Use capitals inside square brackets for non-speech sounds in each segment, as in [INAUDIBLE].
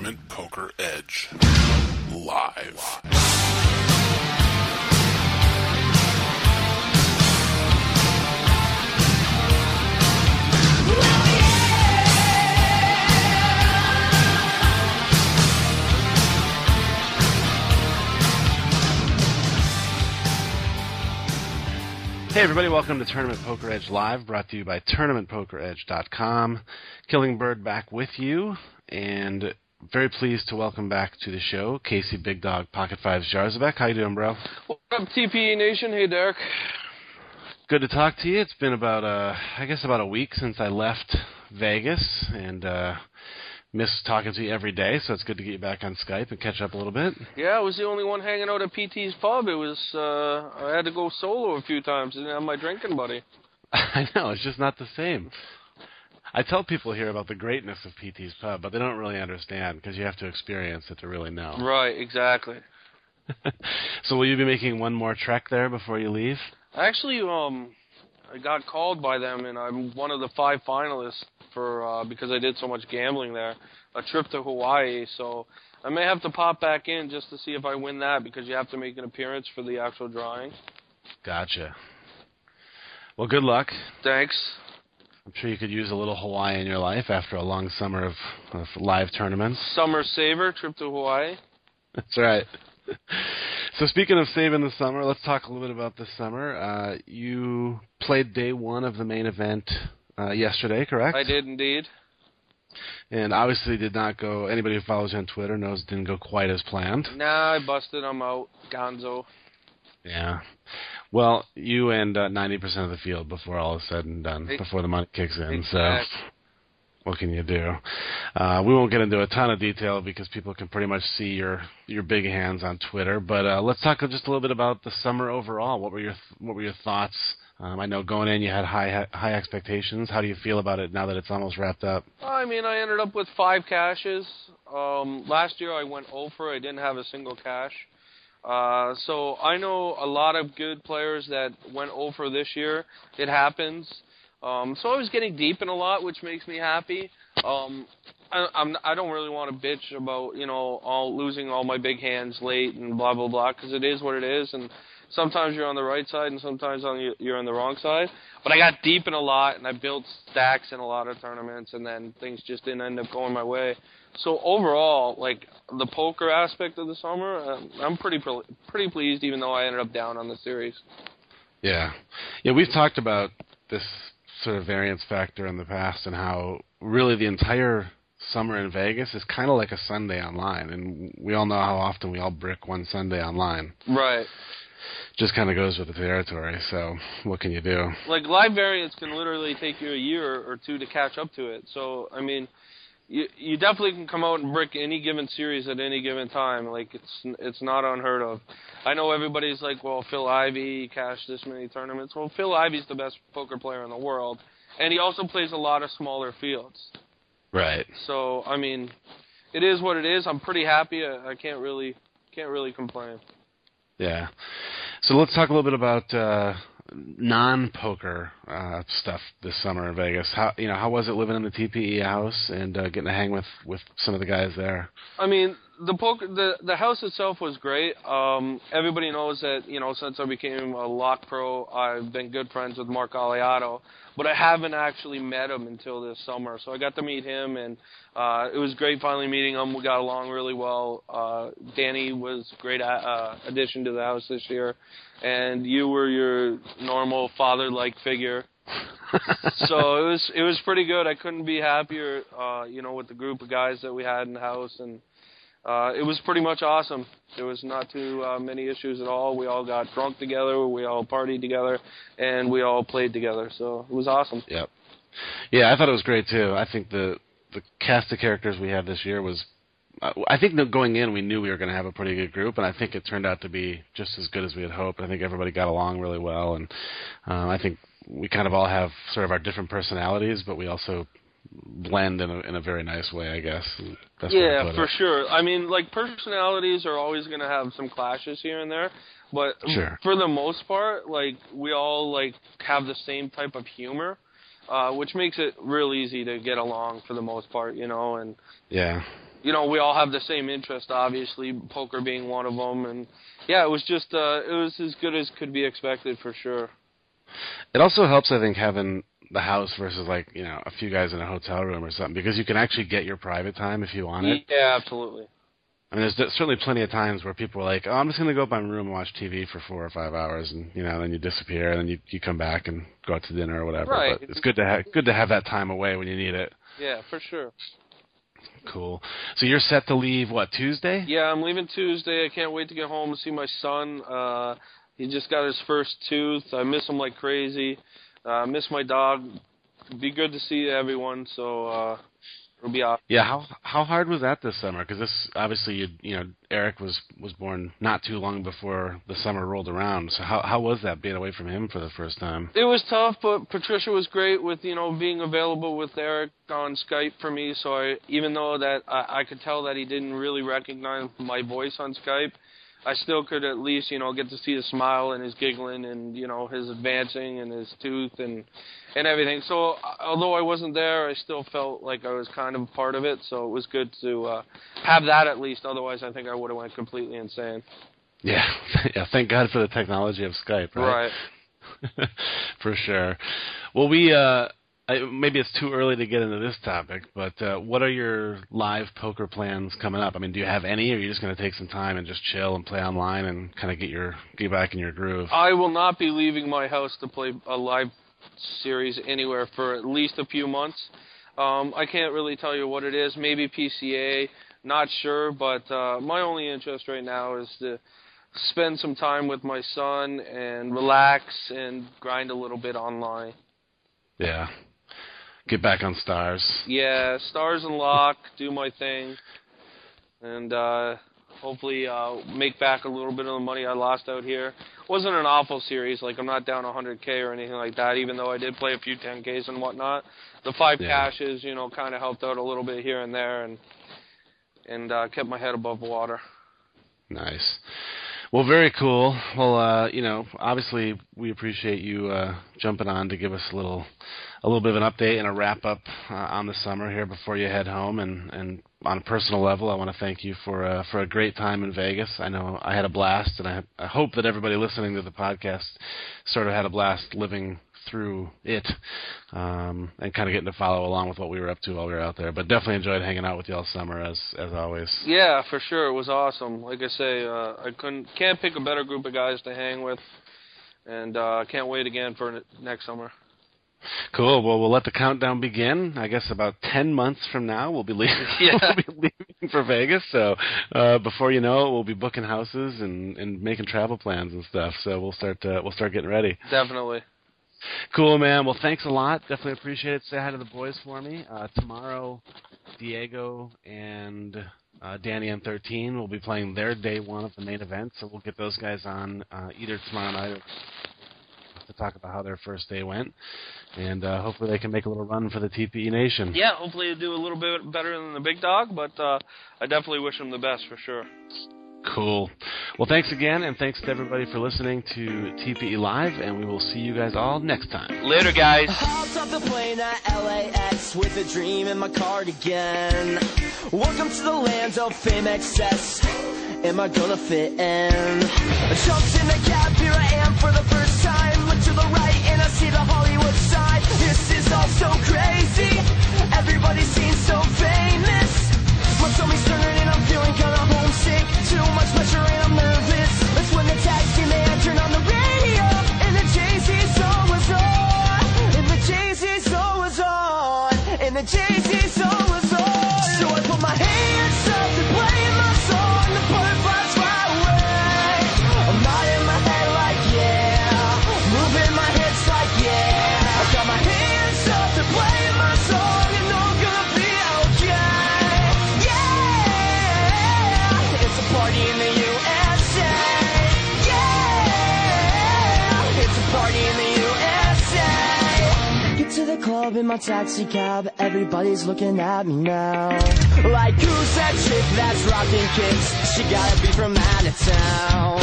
Tournament Poker Edge. Live. Hey everybody, welcome to Tournament Poker Edge Live, brought to you by TournamentPokerEdge.com. Killing Bird back with you, and very pleased to welcome back to the show Casey Big Dog Pocket Fives Jarzabek. How you doing, bro? What up, TPE Nation? Hey, Derek. Good to talk to you. It's been about uh, I guess about a week since I left Vegas, and uh, miss talking to you every day. So it's good to get you back on Skype and catch up a little bit. Yeah, I was the only one hanging out at PT's pub. It was uh I had to go solo a few times. Didn't have my drinking buddy. [LAUGHS] I know it's just not the same. I tell people here about the greatness of PT's Pub, but they don't really understand because you have to experience it to really know. Right, exactly. [LAUGHS] so will you be making one more trek there before you leave? Actually, um, I got called by them, and I'm one of the five finalists for uh, because I did so much gambling there. A trip to Hawaii, so I may have to pop back in just to see if I win that because you have to make an appearance for the actual drawing. Gotcha. Well, good luck. Thanks. I'm sure you could use a little Hawaii in your life after a long summer of, of live tournaments. Summer saver trip to Hawaii. [LAUGHS] That's right. [LAUGHS] So speaking of saving the summer, let's talk a little bit about this summer. Uh, you played day one of the main event uh, yesterday, correct? I did indeed. And obviously did not go. Anybody who follows you on Twitter knows it didn't go quite as planned. Nah, I busted. I'm out. Gonzo. Yeah. Well, you and uh, 90% of the field before all is said and done, before the money kicks in. So, what can you do? Uh, we won't get into a ton of detail because people can pretty much see your your big hands on Twitter. But uh, let's talk just a little bit about the summer overall. What were your What were your thoughts? Um, I know going in you had high high expectations. How do you feel about it now that it's almost wrapped up? I mean, I ended up with five cashes. Um, last year I went over. I didn't have a single cash. Uh, so I know a lot of good players that went over this year. It happens. Um, so I was getting deep in a lot, which makes me happy. Um, I, I'm I don't really want to bitch about you know all losing all my big hands late and blah blah blah because it is what it is and sometimes you're on the right side and sometimes on the, you're on the wrong side. But I got deep in a lot and I built stacks in a lot of tournaments and then things just didn't end up going my way. So overall, like the poker aspect of the summer, um, I'm pretty pretty pleased even though I ended up down on the series. Yeah, yeah. We've talked about this sort of variance factor in the past and how really the entire summer in Vegas is kind of like a Sunday online, and we all know how often we all brick one Sunday online. Right. Just kind of goes with the territory. So what can you do? Like live variance can literally take you a year or two to catch up to it. So I mean, you you definitely can come out and brick any given series at any given time. Like it's it's not unheard of. I know everybody's like, well, Phil Ivey cashed this many tournaments. Well, Phil Ivey's the best poker player in the world, and he also plays a lot of smaller fields. Right. So I mean, it is what it is. I'm pretty happy. I, I can't really can't really complain. Yeah. So let's talk a little bit about uh, non-poker uh, stuff this summer in Vegas. How you know how was it living in the TPE house and uh, getting to hang with with some of the guys there? I mean, the poker, the the house itself was great. Um, everybody knows that you know since I became a lock pro, I've been good friends with Mark Aliato, but I haven't actually met him until this summer. So I got to meet him, and uh, it was great finally meeting him. We got along really well. Uh, Danny was a great uh, addition to the house this year, and you were your normal father-like figure. [LAUGHS] so it was it was pretty good. I couldn't be happier, uh, you know, with the group of guys that we had in the house, and uh, it was pretty much awesome. There was not too uh, many issues at all. We all got drunk together, we all partied together, and we all played together. So it was awesome. Yep. Yeah, I thought it was great too. I think the the cast of characters we had this year was. I think going in, we knew we were going to have a pretty good group, and I think it turned out to be just as good as we had hoped. I think everybody got along really well, and uh, I think we kind of all have sort of our different personalities, but we also blend in a in a very nice way, I guess. That's yeah, for it. sure. I mean, like personalities are always going to have some clashes here and there, but Sure. for the most part, like we all like have the same type of humor, uh, which makes it real easy to get along for the most part, you know. And Yeah. you know, we all have the same interest, obviously, poker being one of them, and yeah, it was just uh, it was as good as could be expected for sure. It also helps, I think, having the house versus like you know a few guys in a hotel room or something because you can actually get your private time if you want it. Yeah, absolutely. I mean, there's certainly plenty of times where people are like, "Oh, I'm just going to go up my room and watch TV for four or five hours," and you know, then you disappear, and then you you come back and go out to dinner or whatever. Right. But it's good to have good to have that time away when you need it. Yeah, for sure. Cool. So you're set to leave what Tuesday? Yeah, I'm leaving Tuesday. I can't wait to get home and see my son. Uh he just got his first tooth. I miss him like crazy. Uh, miss my dog. Be good to see everyone. So uh it'll be awesome. Yeah. How how hard was that this summer? Because this obviously you you know Eric was was born not too long before the summer rolled around. So how how was that being away from him for the first time? It was tough, but Patricia was great with you know being available with Eric on Skype for me. So I, even though that I, I could tell that he didn't really recognize my voice on Skype, I still could at least you know get to see his smile and his giggling and you know his advancing and his tooth and and everything. So although I wasn't there, I still felt like I was kind of a part of it. So it was good to uh, have that at least. Otherwise, I think I would have went completely insane. Yeah, [LAUGHS] yeah. Thank God for the technology of Skype, right? Right. [LAUGHS] for sure. Well, we uh, I, maybe it's too early to get into this topic, but uh, what are your live poker plans coming up? I mean, do you have any, or are you just going to take some time and just chill and play online and kind of get your get back in your groove? I will not be leaving my house to play a live series anywhere for at least a few months. Um, I can't really tell you what it is. Maybe PCA, not sure. But uh, my only interest right now is to spend some time with my son and relax and grind a little bit online. Yeah. Get back on stars. Yeah, stars and lock, do my thing, and uh, hopefully uh, make back a little bit of the money I lost out here. wasn't an awful series. Like I'm not down 100k or anything like that. Even though I did play a few 10ks and whatnot, the five Yeah. cashes, you know, kind of helped out a little bit here and there, and and uh, kept my head above water. Nice. Well, very cool. Well, uh, you know, obviously we appreciate you uh, jumping on to give us a little, a little bit of an update and a wrap up uh, on the summer here before you head home. And, and on a personal level, I want to thank you for uh, for a great time in Vegas. I know I had a blast, and I, I hope that everybody listening to the podcast sort of had a blast living through it um, and kind of getting to follow along with what we were up to while we were out there. But definitely enjoyed hanging out with you all summer as as always. Yeah, for sure, it was awesome. Like I say, uh, I couldn't can't pick a better group of guys to hang with, and uh, can't wait again for next summer. Cool. Well, we'll let the countdown begin. I guess about ten months from now, we'll be leaving. Yeah. [LAUGHS] [LAUGHS] we'll be leaving for Vegas. So uh, before you know it, we'll be booking houses and, and making travel plans and stuff. So we'll start uh, we'll start getting ready. Definitely. Cool, man. Well, thanks a lot. Definitely appreciate it. Say hi to the boys for me. Uh, tomorrow, Diego and uh, Danny and 13 will be playing their day one of the main event. So we'll get those guys on uh, either tomorrow night or to talk about how their first day went, and uh, hopefully they can make a little run for the TPE Nation. Yeah, hopefully they do a little bit better than the big dog, but uh, I definitely wish them the best for sure. Cool. Well, thanks again, and thanks to everybody for listening to TPE Live, and we will see you guys all next time. Later, guys. Hopped off the plane at LAX with a dream in my cardigan. Welcome to the land of fame excess. Am I gonna fit in? I jumped in the cab, here I am for the first time. Look to the right club in my taxi cab. Everybody's looking at me now. Like who's that chick that's rocking kicks? She gotta be from out of town.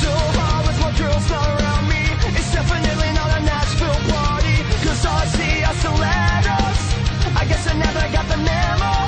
So hard with more girls all around me. It's definitely not a Nashville party. Cause all I see are stilettos. I guess I never got the memo.